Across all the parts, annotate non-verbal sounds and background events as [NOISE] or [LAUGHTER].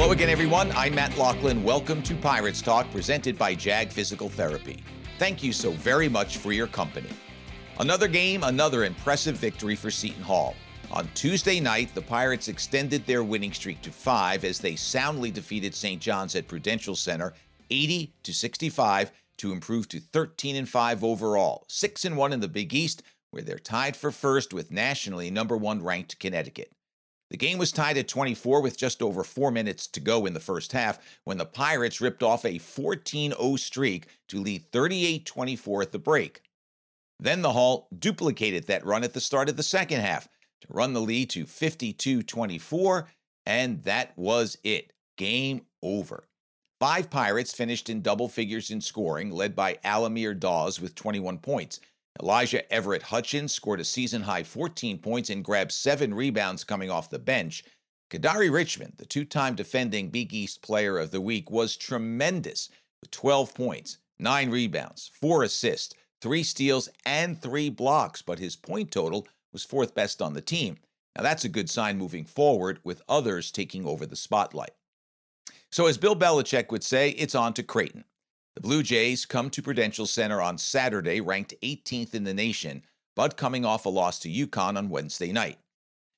Hello again, everyone. I'm Matt Loughlin. Welcome to Pirates Talk, presented by Jag Physical Therapy. Thank you so very much for your company. Another game, another impressive victory for Seton Hall. On Tuesday night, the Pirates extended their winning streak to five as they soundly defeated St. John's at Prudential Center 80 to 65 to improve to 13 and 5 overall, 6 and 1 in the Big East, where they're tied for first with nationally number 1 ranked Connecticut. The game was tied at 24 with just over 4 minutes to go in the first half when the Pirates ripped off a 14-0 streak to lead 38-24 at the break. Then the Hall duplicated that run at the start of the second half to run the lead to 52 24, and that was it. Game over. Five Pirates finished in double figures in scoring, led by Al-Amir Dawes with 21 points. Elijah Everett Hutchins scored a season high 14 points and grabbed seven rebounds coming off the bench. Kadary Richmond, the two time defending Big East Player of the Week, was tremendous with 12 points, nine rebounds, four assists, three steals, and three blocks, but his point total was fourth best on the team. Now, that's a good sign moving forward, with others taking over the spotlight. So, as Bill Belichick would say, it's on to Creighton. The Blue Jays come to Prudential Center on Saturday, ranked 18th in the nation, but coming off a loss to UConn on Wednesday night.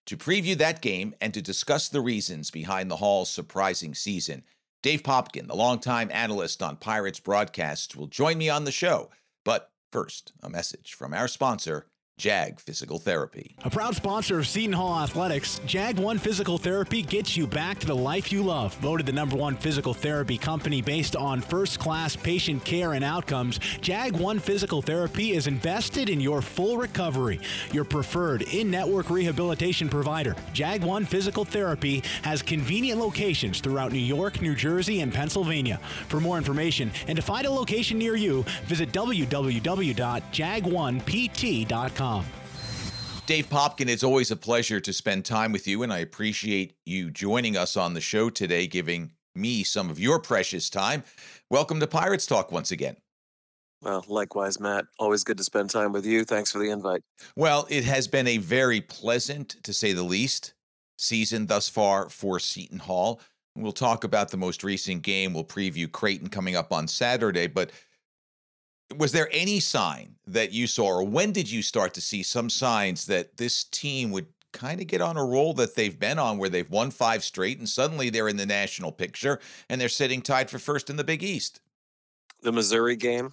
To preview that game and to discuss the reasons behind the Hall's surprising season, Dave Popkin, the longtime analyst on Pirates broadcasts, will join me on the show. But first, a message from our sponsor, JAG Physical Therapy. A proud sponsor of Seton Hall Athletics, JAG 1 Physical Therapy gets you back to the life you love. Voted the number one physical therapy company based on first class patient care and outcomes, JAG 1 Physical Therapy is invested in your full recovery. Your preferred in network rehabilitation provider, JAG 1 Physical Therapy, has convenient locations throughout New York, New Jersey, and Pennsylvania. For more information and to find a location near you, visit www.jag1pt.com. Dave Popkin, it's always a pleasure to spend time with you, and I appreciate you joining us on the show today, giving me some of your precious time. Welcome to Pirates Talk once again. Well, likewise, Matt. Always good to spend time with you. Thanks for the invite. Well, it has been a very pleasant, to say the least, season thus far for Seton Hall. We'll talk about the most recent game. We'll preview Creighton coming up on Saturday, but was there any sign that you saw, or when did you start to see some signs that this team would kind of get on a roll that they've been on where they've won five straight and suddenly they're in the national picture and they're sitting tied for first in the Big East? The Missouri game.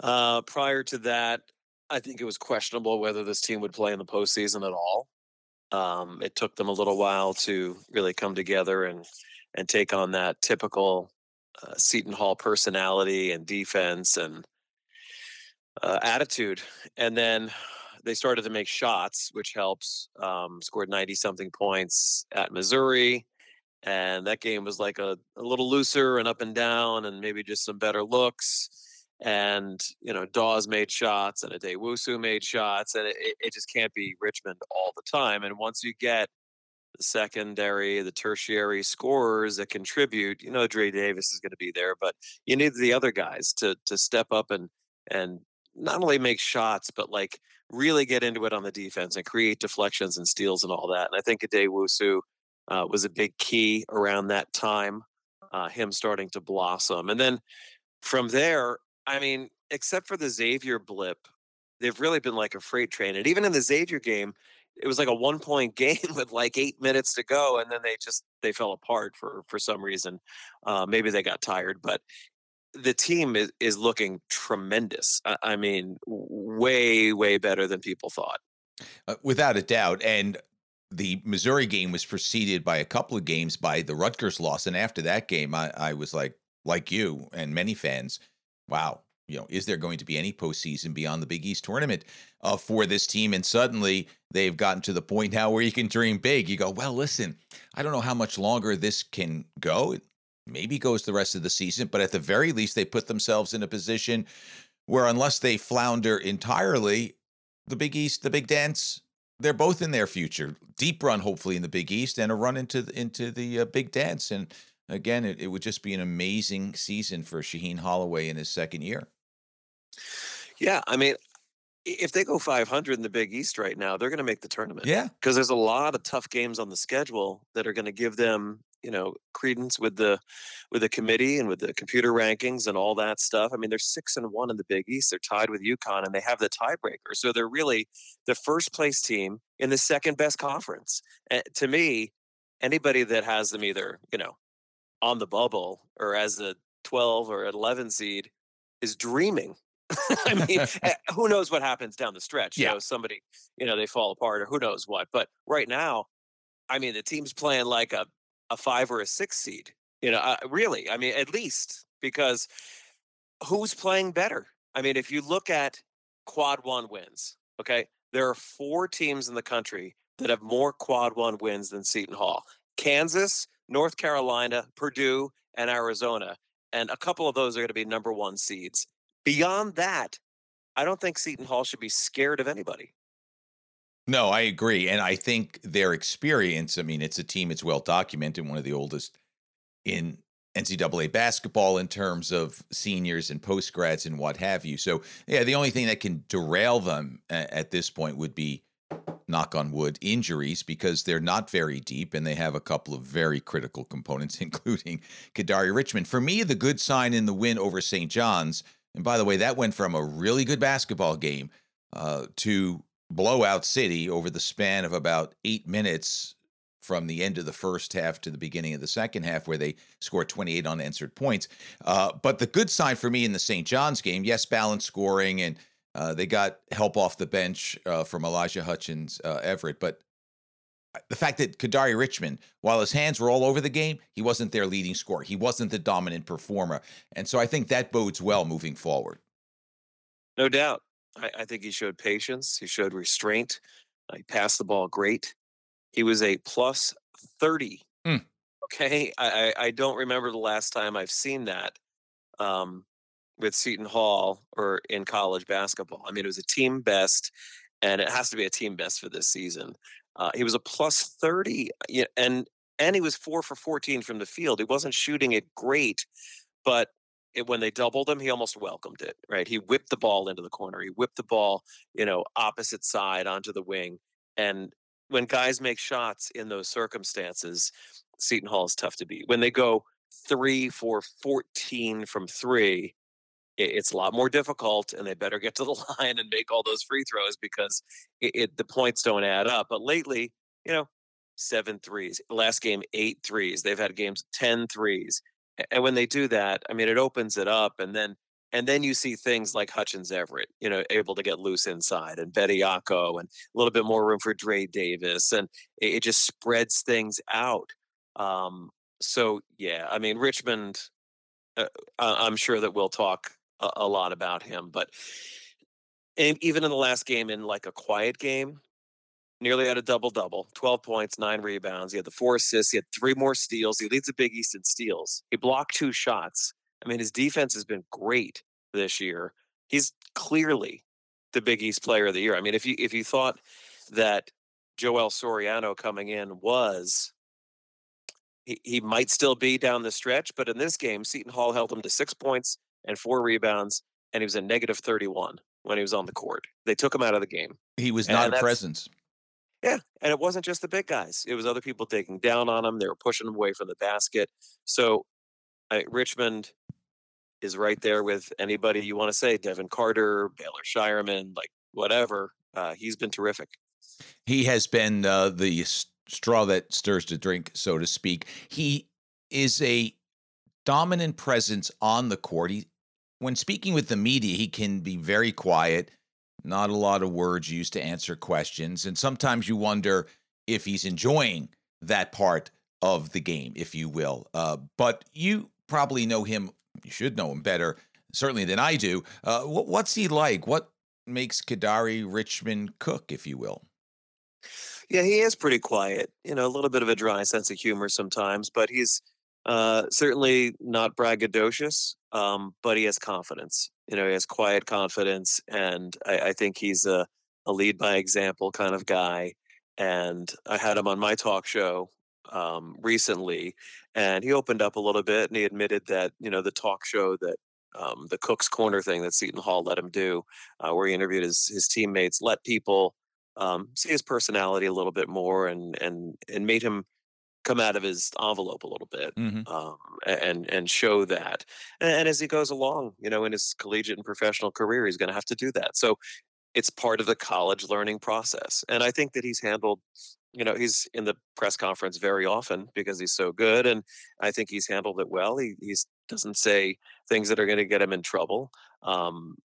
Uh, prior to that, I think it was questionable whether this team would play in the postseason at all. Um, it took them a little while to really come together and and take on that typical uh, Seton Hall personality and defense and uh, attitude. And then they started to make shots, which helps. Um, scored 90 something points at Missouri. And that game was like a, a little looser and up and down, and maybe just some better looks. And, you know, Dawes made shots and Addae-Wusu made shots, and it, it just can't be Richmond all the time. And once you get secondary, the tertiary scorers that contribute. You know, Dre Davis is going to be there, but you need the other guys to to step up and and not only make shots, but like really get into it on the defense and create deflections and steals and all that. And I think Addae-Wusu uh, was a big key around that time, uh, him starting to blossom. And then from there, I mean, except for the Xavier blip, they've really been like a freight train. And even in the Xavier game, it was like a one point [LAUGHS] game with like eight minutes to go and then they just they fell apart for for some reason. Uh, maybe they got tired but the team is, is looking tremendous. I, I mean way way better than people thought. Uh, without a doubt and the Missouri game was preceded by a couple of games by the Rutgers loss and after that game I, I was like like you and many fans wow you know, is there going to be any postseason beyond the Big East tournament uh, for this team? And suddenly they've gotten to the point now where you can dream big. You go, well, listen, I don't know how much longer this can go. It maybe goes the rest of the season, but at the very least, they put themselves in a position where, unless they flounder entirely, the Big East, the Big Dance, they're both in their future. Deep run, hopefully, in the Big East, and a run into the, into the uh, Big Dance. And again, it, it would just be an amazing season for Shaheen Holloway in his second year. Yeah, I mean, if they go 500 in the Big East right now, they're going to make the tournament. Yeah, because there's a lot of tough games on the schedule that are going to give them you know credence with the with the committee and with the computer rankings and all that stuff. I mean, they're six and one in the Big East. They're tied with UConn, and they have the tiebreaker. So they're really the first place team in the second best conference. And to me, anybody that has them either you know on the bubble or as a 12 or 11 seed is dreaming. [LAUGHS] I mean, [LAUGHS] eh, who knows what happens down the stretch? Yeah. You know, somebody, you know, they fall apart or who knows what. But right now, I mean, the team's playing like a, a five or a six seed. You know, uh, really, I mean, at least because who's playing better? I mean, if you look at quad one wins, okay, there are four teams in the country that have more quad one wins than Seton Hall Kansas, North Carolina, Purdue, and Arizona. And a couple of those are going to be number one seeds. Beyond that, I don't think Seton Hall should be scared of anybody. No, I agree. And I think their experience, I mean, it's a team, it's well documented, one of the oldest in NCAA basketball in terms of seniors and post grads and what have you. So, yeah, the only thing that can derail them at this point would be knock on wood injuries because they're not very deep and they have a couple of very critical components, [LAUGHS] including Kadary Richmond. For me, the good sign in the win over St. John's, and by the way, that went from a really good basketball game uh, to blowout city over the span of about eight minutes from the end of the first half to the beginning of the second half, where they scored 28 unanswered points. Uh, but the good sign for me in the St. John's game, yes, balanced scoring, and uh, they got help off the bench uh, from Elijah Hutchins uh, Everett. But the fact that Kadary Richmond, while his hands were all over the game, he wasn't their leading scorer. He wasn't the dominant performer. And so I think that bodes well moving forward. No doubt. I, I think he showed patience. He showed restraint. Uh, he passed the ball great. He was a plus 30. Mm. Okay. I, I don't remember the last time I've seen that um, with Seton Hall or in college basketball. I mean, it was a team best, and it has to be a team best for this season. Uh, he was a plus 30, and and he was four for 14 from the field. He wasn't shooting it great, but it, when they doubled him, he almost welcomed it. Right, he whipped the ball into the corner. He whipped the ball, you know, opposite side onto the wing. And when guys make shots in those circumstances, Seton Hall is tough to beat. When they go three for 14 from three, it's a lot more difficult and they better get to the [LAUGHS] line and make all those free throws because it, it, the points don't add up but lately you know seven threes last game eight threes they've had games 10 threes and when they do that, I mean, it opens it up, and then and then you see things like Hutchins Everett, you know, able to get loose inside, and Bediako, and a little bit more room for Dre Davis, and it, it just spreads things out. Um, so yeah, I mean, Richmond, uh, I'm sure that we'll talk a, a lot about him, but and even in the last game, in like a quiet game, nearly had a double double 12 points, nine rebounds. He had the four assists. He had three more steals. He leads the Big East in steals. He blocked two shots. I mean, his defense has been great this year. He's clearly the Big East player of the year. I mean, if you if you thought that Joel Soriano coming in was he, he might still be down the stretch, but in this game, Seton Hall held him to six points and four rebounds, and he was a negative 31 when he was on the court. They took him out of the game. He was not a presence. Yeah, and it wasn't just the big guys; it was other people taking down on him. They were pushing him away from the basket. So, I, Richmond is right there with anybody you want to say: Devin Carter, Baylor Scheierman, like whatever. Uh, he's been terrific. He has been uh, the straw that stirs the drink, so to speak. He is a dominant presence on the court. He, when speaking with the media, he can be very quiet not a lot of words used to answer questions. And sometimes you wonder if he's enjoying that part of the game, if you will. Uh, but you probably know him, you should know him better, certainly than I do. Uh, what's he like? What makes Kadary Richmond cook, if you will? Yeah, he is pretty quiet. You know, a little bit of a dry sense of humor sometimes, but he's uh, certainly not braggadocious, um, but he has confidence. You know, he has quiet confidence, and I, I think he's a, a, lead by example kind of guy. And I had him on my talk show um, recently, and he opened up a little bit, and he admitted that you know the talk show that um, the Cook's Corner thing that Seton Hall let him do, uh, where he interviewed his his teammates, let people um, see his personality a little bit more, and and and made him come out of his envelope a little bit mm-hmm. um, and and show that. And, and, as he goes along, you know, in his collegiate and professional career, he's going to have to do that. So it's part of the college learning process. And I think that he's handled, you know, he's in the press conference very often because he's so good, and I think he's handled it well. He he's doesn't say things that are going to get him in trouble. Um,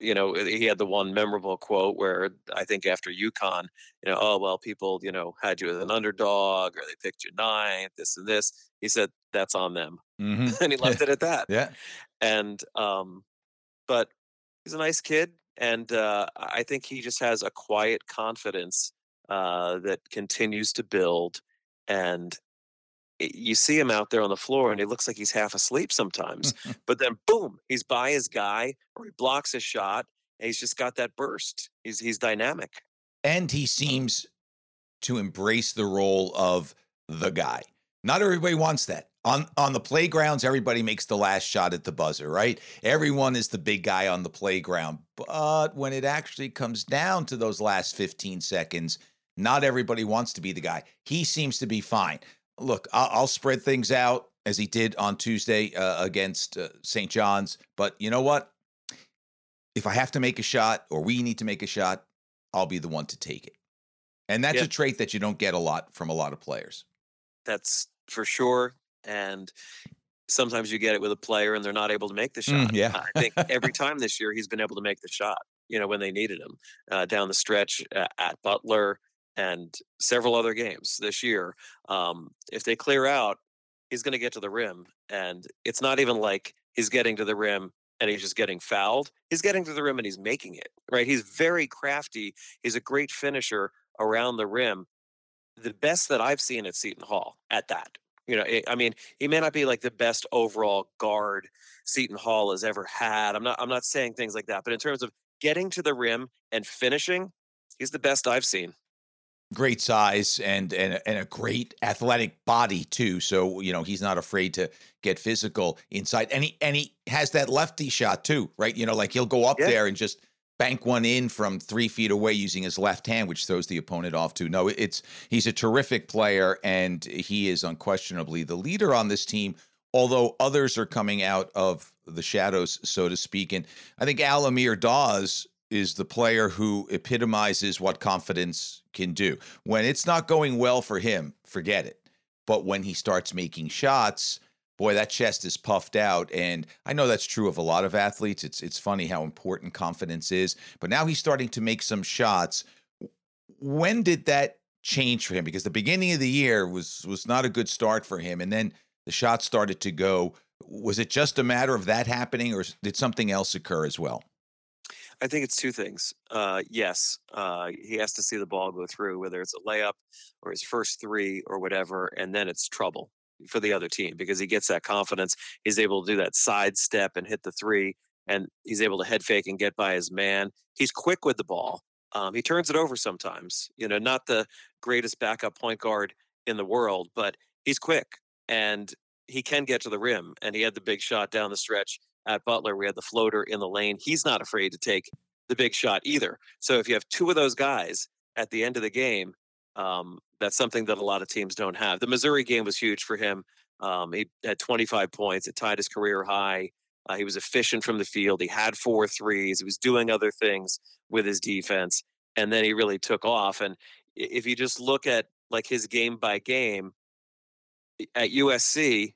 you know, he had the one memorable quote where I think after UConn, you know, oh well, people, you know, had you as an underdog or they picked you ninth, this and this. He said that's on them, mm-hmm. [LAUGHS] and he left it at that. Yeah, and um, but he's a nice kid, and uh, I think he just has a quiet confidence uh, that continues to build, and you see him out there on the floor and he looks like he's half asleep sometimes. [LAUGHS] but then boom, he's by his guy or he blocks a shot and he's just got that burst. He's he's dynamic. And he seems to embrace the role of the guy. Not everybody wants that. On on the playgrounds, everybody makes the last shot at the buzzer, right? Everyone is the big guy on the playground. But when it actually comes down to those last 15 seconds, not everybody wants to be the guy. He seems to be fine look, I'll, I'll, spread things out as he did on Tuesday uh, against uh, St. John's. But you know what? If I have to make a shot or we need to make a shot, I'll be the one to take it. And that's a trait that you don't get a lot from a lot of players. That's for sure. And sometimes you get it with a player and they're not able to make the mm, shot. Mm, yeah. I think every [LAUGHS] time this year he's been able to make the shot, you know, when they needed him uh, down the stretch uh, at Butler, and several other games this year. Um, if they clear out, he's going to get to the rim. And it's not even like he's getting to the rim and he's just getting fouled. He's getting to the rim and he's making it, right? He's very crafty. He's a great finisher around the rim. The best that I've seen at Seton Hall at that. You know, I mean, he may not be like the best overall guard Seton Hall has ever had. I'm not I'm not saying things like that, but in terms of getting to the rim and finishing, he's the best I've seen great size and, and and a great athletic body too. So you know he's not afraid to get physical inside, and he and he has that lefty shot too, right? You know, like he'll go up yeah. there and just bank one in from three feet away using his left hand, which throws the opponent off too. No, it's he's a terrific player, and he is unquestionably the leader on this team. Although others are coming out of the shadows, so to speak, and I think Al-Amir Dawes is the player who epitomizes what confidence can do. When it's not going well for him, forget it. But when he starts making shots, boy, that chest is puffed out. And I know that's true of a lot of athletes. It's it's funny how important confidence is. But now he's starting to make some shots. When did that change for him? Because the beginning of the year was was not a good start for him. And then the shots started to go. Was it just a matter of that happening, or did something else occur as well? I think it's two things. Uh, yes, uh, he has to see the ball go through, whether it's a layup or his first three or whatever, and then it's trouble for the other team because he gets that confidence. He's able to do that side step and hit the three, and he's able to head fake and get by his man. He's quick with the ball. Um, he turns it over sometimes. You know, not the greatest backup point guard in the world, but he's quick and he can get to the rim. And he had the big shot down the stretch at Butler. We had the floater in the lane. He's not afraid to take the big shot either. So if you have two of those guys at the end of the game, um, that's something that a lot of teams don't have. The Missouri game was huge for him. Um, he had 25 points. It tied his career high. Uh, he was efficient from the field. He had four threes. He was doing other things with his defense, and then he really took off. And if you just look at like his game by game at USC,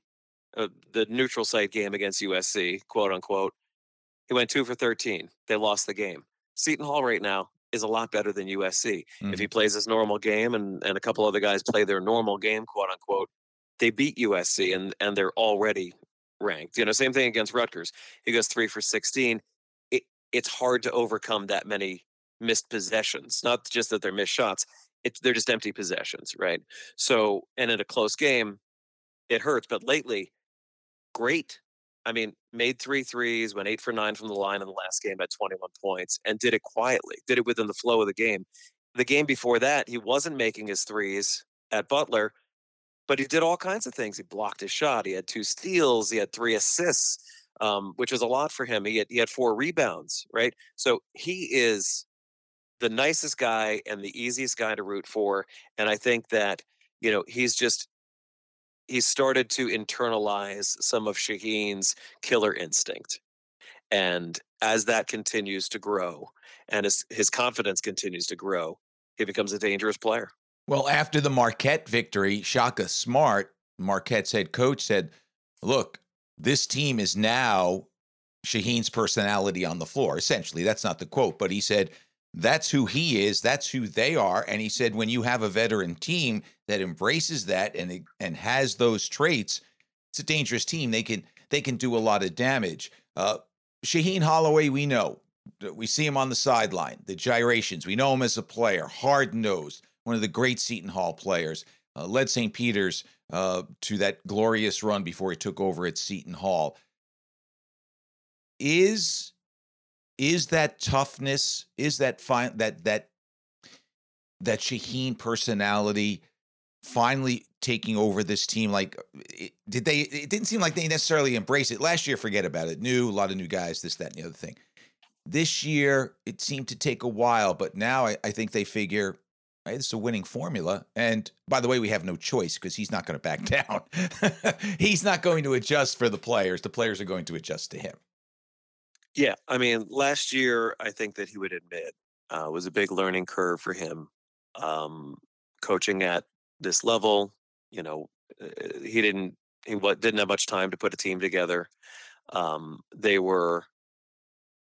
uh, the neutral site game against USC, quote unquote. He went two for 13. They lost the game. Seton Hall right now is a lot better than USC. Mm-hmm. If he plays his normal game and, and a couple other guys play their normal game, quote unquote, they beat USC and, and they're already ranked. You know, same thing against Rutgers. He goes three for 16. It, it's hard to overcome that many missed possessions. Not just that they're missed shots, it's, they're just empty possessions, right? So, and in a close game, it hurts. But lately, great. I mean, made three threes, went eight for nine from the line in the last game at 21 points, and did it quietly, did it within the flow of the game. The game before that, he wasn't making his threes at Butler, but he did all kinds of things. He blocked his shot. He had two steals. He had three assists, um, which was a lot for him. He had, he had four rebounds, right? So he is the nicest guy and the easiest guy to root for. And I think that, you know, he's just he started to internalize some of Shaheen's killer instinct. And as that continues to grow and his, his confidence continues to grow, he becomes a dangerous player. Well, after the Marquette victory, Shaka Smart, Marquette's head coach, said, Look, this team is now Shaheen's personality on the floor. Essentially, that's not the quote, but he said, that's who he is. That's who they are. And he said, when you have a veteran team that embraces that and and has those traits, it's a dangerous team. They can they can do a lot of damage. Uh, Shaheen Holloway, we know. We see him on the sideline, the gyrations. We know him as a player, hard nosed, one of the great Seton Hall players. Uh, led St. Peter's uh, to that glorious run before he took over at Seton Hall. Is is that toughness? Is that fine? That that that Shaheen personality finally taking over this team? Like, did they? It didn't seem like they necessarily embrace it last year. Forget about it. New, a lot of new guys. This, that, and the other thing. This year, it seemed to take a while, but now I, I think they figure it's a winning formula. And by the way, we have no choice because he's not going to back [LAUGHS] down. he's not going to adjust for the players. The players are going to adjust to him. Yeah, I mean, last year I think that he would admit uh, was a big learning curve for him. Um, coaching at this level, you know, uh, he didn't he didn't have much time to put a team together. Um, they were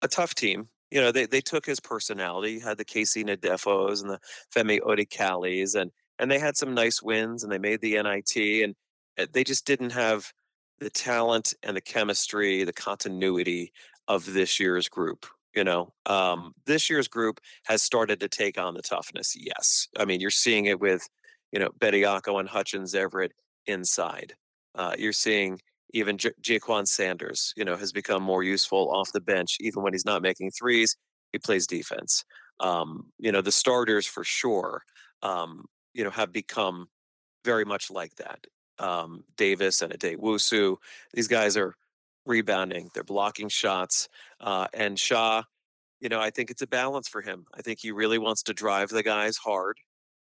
a tough team. You know, they they took his personality, had the KC Ndefos and the Femi Odukales, and and they had some nice wins, and they made the NIT, and uh, they just didn't have the talent and the chemistry, the continuity of this year's group. You know, um, this year's group has started to take on the toughness. Yes, I mean you're seeing it with, you know, Betty Bediako and Hutchins Everett inside. Uh, you're seeing even J- Jaquan Sanders, you know, has become more useful off the bench, even when he's not making threes. He plays defense. Um, you know, the starters for sure, um, you know, have become very much like that. Um, Davis and Addae-Wusu, these guys are rebounding, they're blocking shots. Uh, and Sha, you know, I think it's a balance for him. I think he really wants to drive the guys hard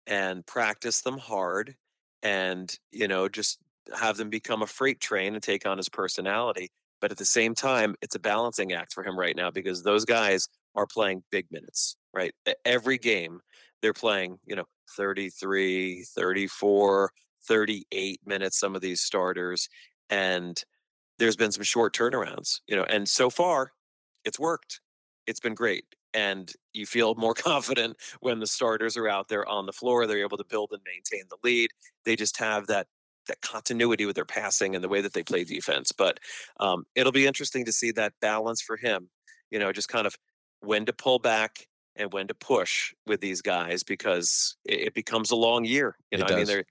and practice them hard and, you know, just have them become a freight train and take on his personality. But at the same time, it's a balancing act for him right now because those guys are playing big minutes, right? Every game they're playing, you know, 33, 34, 38 minutes, some of these starters. And there's been some short turnarounds, you know, and so far it's worked. It's been great. And you feel more [LAUGHS] confident when the starters are out there on the floor. They're able to build and maintain the lead. They just have that that continuity with their passing and the way that they play defense. But um, it'll be interesting to see that balance for him. You know, just kind of when to pull back and when to push with these guys because it, it becomes a long year. You know, I mean,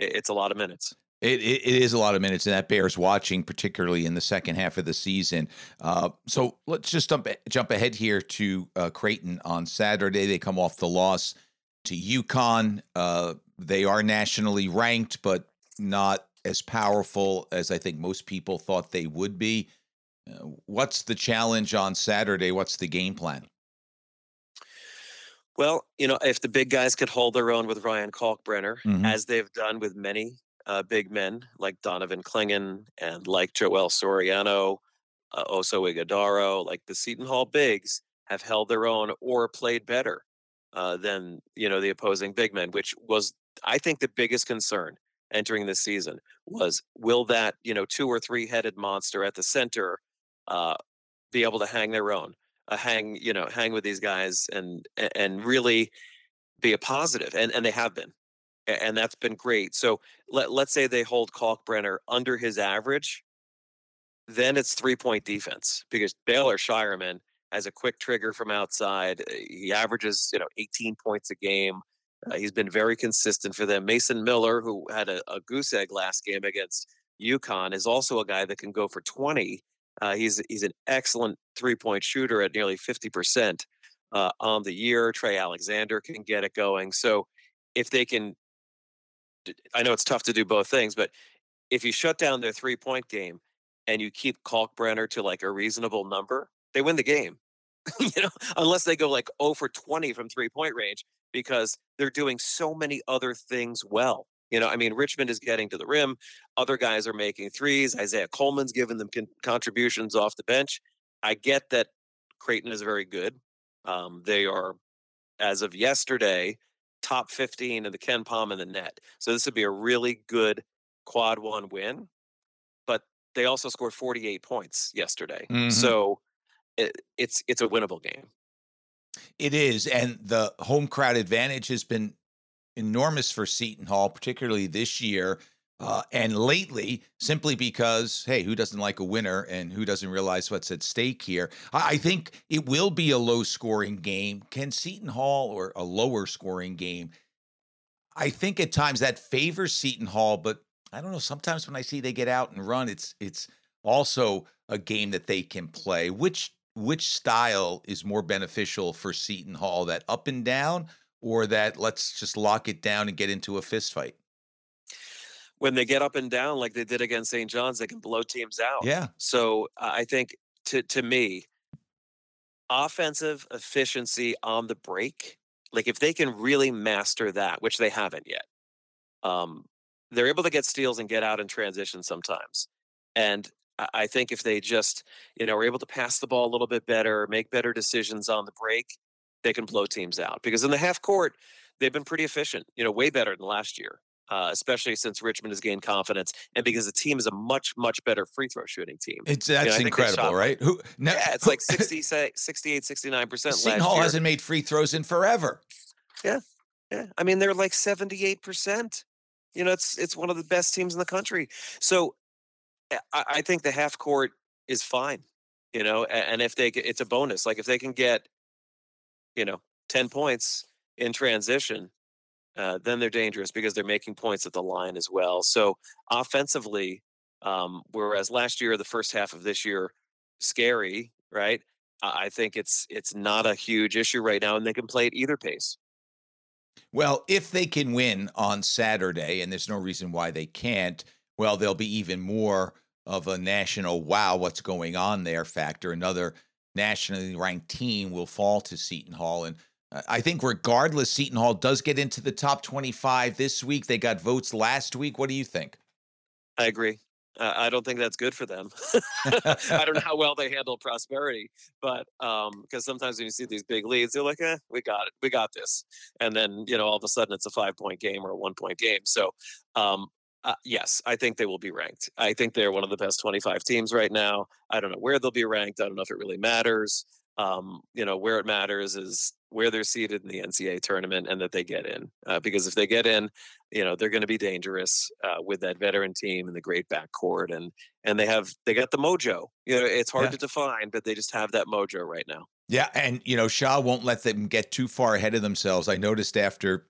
it's a lot of minutes. It, it, it is a lot of minutes, and that bears watching, particularly in the second half of the season. Uh, so let's just jump jump ahead here to uh, Creighton on Saturday. They come off the loss to UConn. Uh, they are nationally ranked, but not as powerful as I think most people thought they would be. Uh, what's the challenge on Saturday? What's the game plan? Well, you know, if the big guys could hold their own with Ryan Kalkbrenner, mm-hmm. as they've done with many uh, big men like Donovan Clingan and like Joel Soriano, uh, Oso Ighodaro, like the Seton Hall bigs have held their own or played better uh, than you know the opposing big men, which was I think the biggest concern entering the season was will that you know two or three headed monster at the center uh, be able to hang their own, uh, hang you know hang with these guys and and really be a positive, and and they have been and that's been great. So let let's say they hold Kalkbrenner under his average, then it's three point defense because Baylor Scheierman has a quick trigger from outside. Uh, he averages you know 18 points a game. Uh, he's been very consistent for them. Mason Miller, who had a, a, goose egg last game against UConn, is also a guy that can go for 20. Uh, he's he's an excellent three point shooter at nearly 50 percent uh, on the year. Trey Alexander can get it going. So if they can I know it's tough to do both things, but if you shut down their three point game and you keep Kalkbrenner to like a reasonable number, they win the game. [LAUGHS] you know, unless they go like 0 for 20 from three point range because they're doing so many other things well. You know, I mean, Richmond is getting to the rim. Other guys are making threes. Isaiah Coleman's giving them con- contributions off the bench. I get that Creighton is very good. Um, they are, as of yesterday, top 15 in the KenPom and the net. So this would be a really good quad one win. But they also scored 48 points yesterday. Mhm. So it, it's it's a winnable game. It is, and the home crowd advantage has been enormous for Seton Hall, particularly this year uh, and lately, simply because, hey, who doesn't like a winner and who doesn't realize what's at stake here? I, I think it will be a low scoring game. Can Seton Hall or a lower scoring game? I think at times that favors Seton Hall, but I don't know. Sometimes when I see they get out and run, it's it's also a game that they can play. Which which style is more beneficial for Seton Hall? That up and down, or that let's just lock it down and get into a fist fight? When they get up and down like they did against St. John's, they can blow teams out. Yeah. So uh, I think to to me, offensive efficiency on the break, like if they can really master that, which they haven't yet, um, they're able to get steals and get out in transition sometimes. And I I think if they just, you know, are able to pass the ball a little bit better, make better decisions on the break, they can blow teams out. Because in the half court, they've been pretty efficient, you know, way better than last year. Uh, especially since Richmond has gained confidence, and because the team is a much, much better free throw shooting team. It's You know, that's think they incredible, shot right? Who no, Yeah, it's who- like 60, 68, 69% Seton Hall year. hasn't made free throws in forever. Yeah. Yeah. I mean, they're like 78%. You know, it's it's one of the best teams in the country. So I, I think the half court is fine, you know, a- and if they it's a bonus. Like if they can get, you know, 10 points in transition, uh, then they're dangerous because they're making points at the line as well. So offensively, um, whereas last year, the first half of this year, scary, right? I think it's it's not a huge issue right now, and they can play at either pace. Well, if they can win on Saturday, and there's no reason why they can't, well, there'll be even more of a national wow, what's going on there factor. Another nationally ranked team will fall to Seton Hall. And I think, regardless, Seton Hall does get into the top 25 this week. They got votes last week. What do you think? I agree. Uh, I don't think that's good for them. [LAUGHS] I don't know how well they handle prosperity, but because sometimes when you see these big leads, they're like, "Eh, we got it, we got this," and then you know all of a sudden it's a five point game or a one point game. So, um, uh, yes, I think they will be ranked. I think they're one of the best twenty five teams right now. I don't know where they'll be ranked. I don't know if it really matters. Um, you know, where it matters is where they're seated in the NCAA tournament and that they get in. Uh, because if they get in, you know they're going to be dangerous uh, with that veteran team and the great backcourt and and they have they got the mojo you know it's hard Yeah. to define but they just have that mojo right now Yeah, and you know Sha won't let them get too far ahead of themselves. I noticed after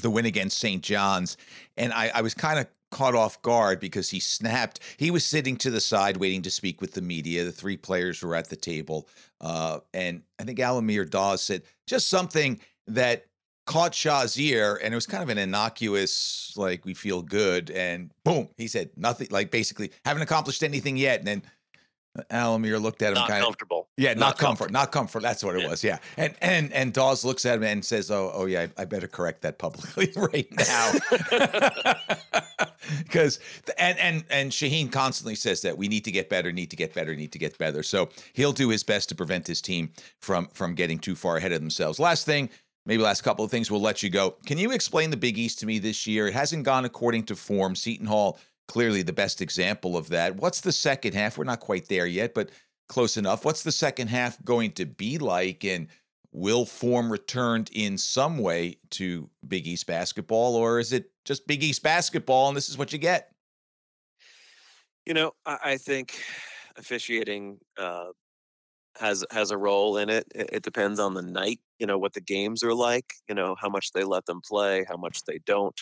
the win against St. John's, and I, I was kind of caught off guard because he snapped. He was sitting to the side waiting to speak with the media. The three players were at the table, uh, and I think Al-Amir Dawes said just something that caught Sha's ear, and it was kind of an innocuous, like we feel good, and boom, he said nothing, like basically haven't accomplished anything yet, and then. Al-Amir looked at him not kind of comfortable yeah, not, Not comfort, not comfort. That's what it Yeah. was. Yeah, and and and Dawes looks at him and says, "Oh, oh yeah, I, I better correct that publicly [LAUGHS] right now." [LAUGHS] Because and and and Shaheen constantly says that we need to get better, need to get better, need to get better. So he'll do his best to prevent his team from from getting too far ahead of themselves. Last thing, maybe last couple of things, we'll let you go. Can you explain the Big East to me this year? It hasn't gone according to form. Seton Hall clearly the best example of that. What's the second half? We're not quite there yet, but close enough. What's the second half going to be like? And will form returned in some way to Big East basketball, or is it just Big East basketball and this is what you get? you know i, think officiating uh, has has a role in it. it it depends on the night you know what the games are like you know how much they let them play how much they don't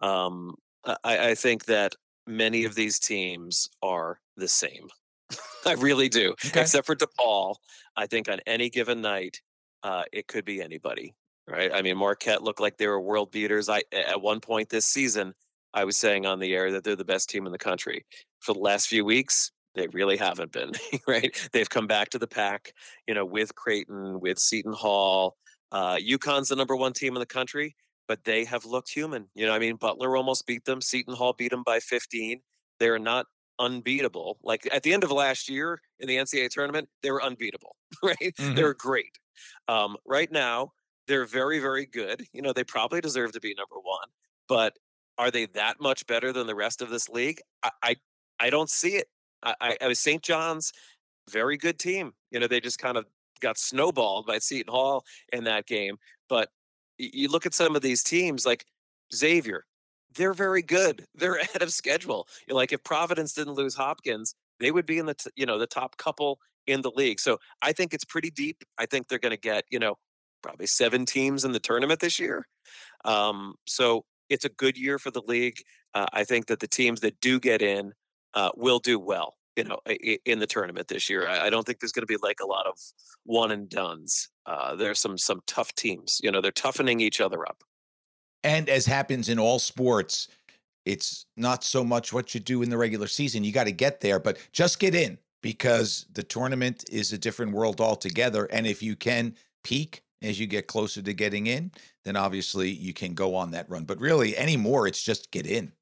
um, I, I think that many of these teams are the same [LAUGHS] i really do Okay. except for DePaul. I think on any given night, uh, it could be anybody, right? I mean, Marquette looked like they were world beaters. I at one point this season, I was saying on the air that they're the best team in the country. For the last few weeks, they really haven't been, [LAUGHS] right? They've come back to the pack, you know, with Creighton, with Seton Hall. Uh, UConn's the number one team in the country. But they have looked human. You know, I mean, Butler almost beat them. Seton Hall beat them by 15. They're not unbeatable. Like at the end of last year in the NCAA tournament, they were unbeatable, [LAUGHS] right? Mm-hmm. They're great. Um, right now, they're very, very good. You know, they probably deserve to be number one, but are they that much better than the rest of this league? I, I, I don't see it. I, I was St. John's, very good team. You know, they just kind of got snowballed by Seton Hall in that game. But you look at some of these teams like Xavier, they're very good. [LAUGHS] They're ahead of schedule. You're like if Providence didn't lose Hopkins, they would be in the t- you know the top couple in the league. So I think it's pretty deep. I think they're going to get you know probably seven teams in the tournament this year. Um, so it's a good year for the league. Uh, I think that the teams that do get in uh, will do well. You know, in the tournament this year, I don't think there's going to be like a lot of one and duns. Uh, there's some some tough teams. You know, they're toughening each other up. And as happens in all sports, it's not so much what you do in the regular season. You got to get there, but just get in because the tournament is a different world altogether. And if you can peak as you get closer to getting in, then obviously you can go on that run. But really, anymore, it's just get in.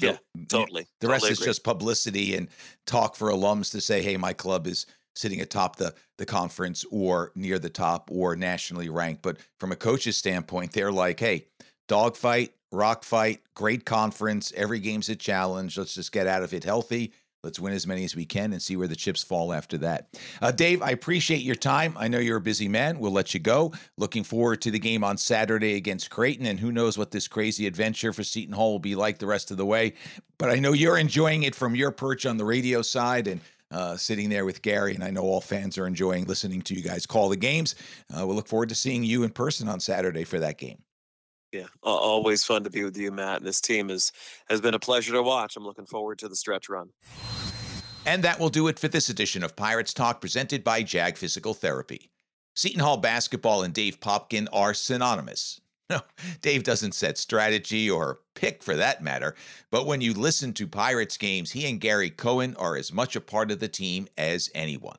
Yeah, totally. The totally rest agree. is just publicity and talk for alums to say, hey, my club is sitting atop the the conference or near the top or nationally ranked. But from a coach's standpoint, they're like, hey, dogfight, rock fight, great conference. Every game's a challenge. Let's just get out of it healthy. Let's win as many as we can and see where the chips fall after that. Uh, Dave, I appreciate your time. I know you're a busy man. We'll let you go. Looking forward to the game on Saturday against Creighton, and who knows what this crazy adventure for Seton Hall will be like the rest of the way. But I know you're enjoying it from your perch on the radio side and uh, sitting there with Gary, and I know all fans are enjoying listening to you guys call the games. Uh, we'll look forward to seeing you in person on Saturday for that game. Yeah, always fun to be with you, Matt. And this team is has been a pleasure to watch. I'm looking forward to the stretch run. And that will do it for this edition of Pirates Talk presented by Jag Physical Therapy. Seton Hall basketball and Dave Popkin are synonymous. [LAUGHS] No, Dave doesn't set strategy or pick for that matter, but when you listen to Pirates games, he and Gary Cohen are as much a part of the team as anyone.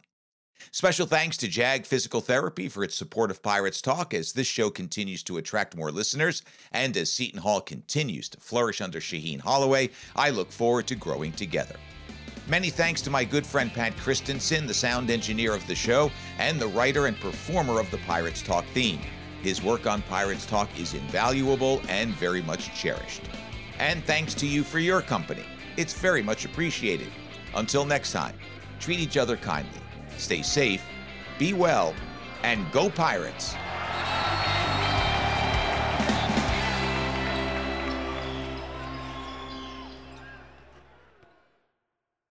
Special thanks to JAG Physical Therapy for its support of Pirates Talk as this show continues to attract more listeners and as Seton Hall continues to flourish under Shaheen Holloway. I look forward to growing together. Many thanks to my good friend Pat Christensen, the sound engineer of the show and the writer and performer of the Pirates Talk theme. His work on Pirates Talk is invaluable and very much cherished. And thanks to you for your company. It's very much appreciated. Until next time, treat each other kindly, stay safe, be well, and go Pirates!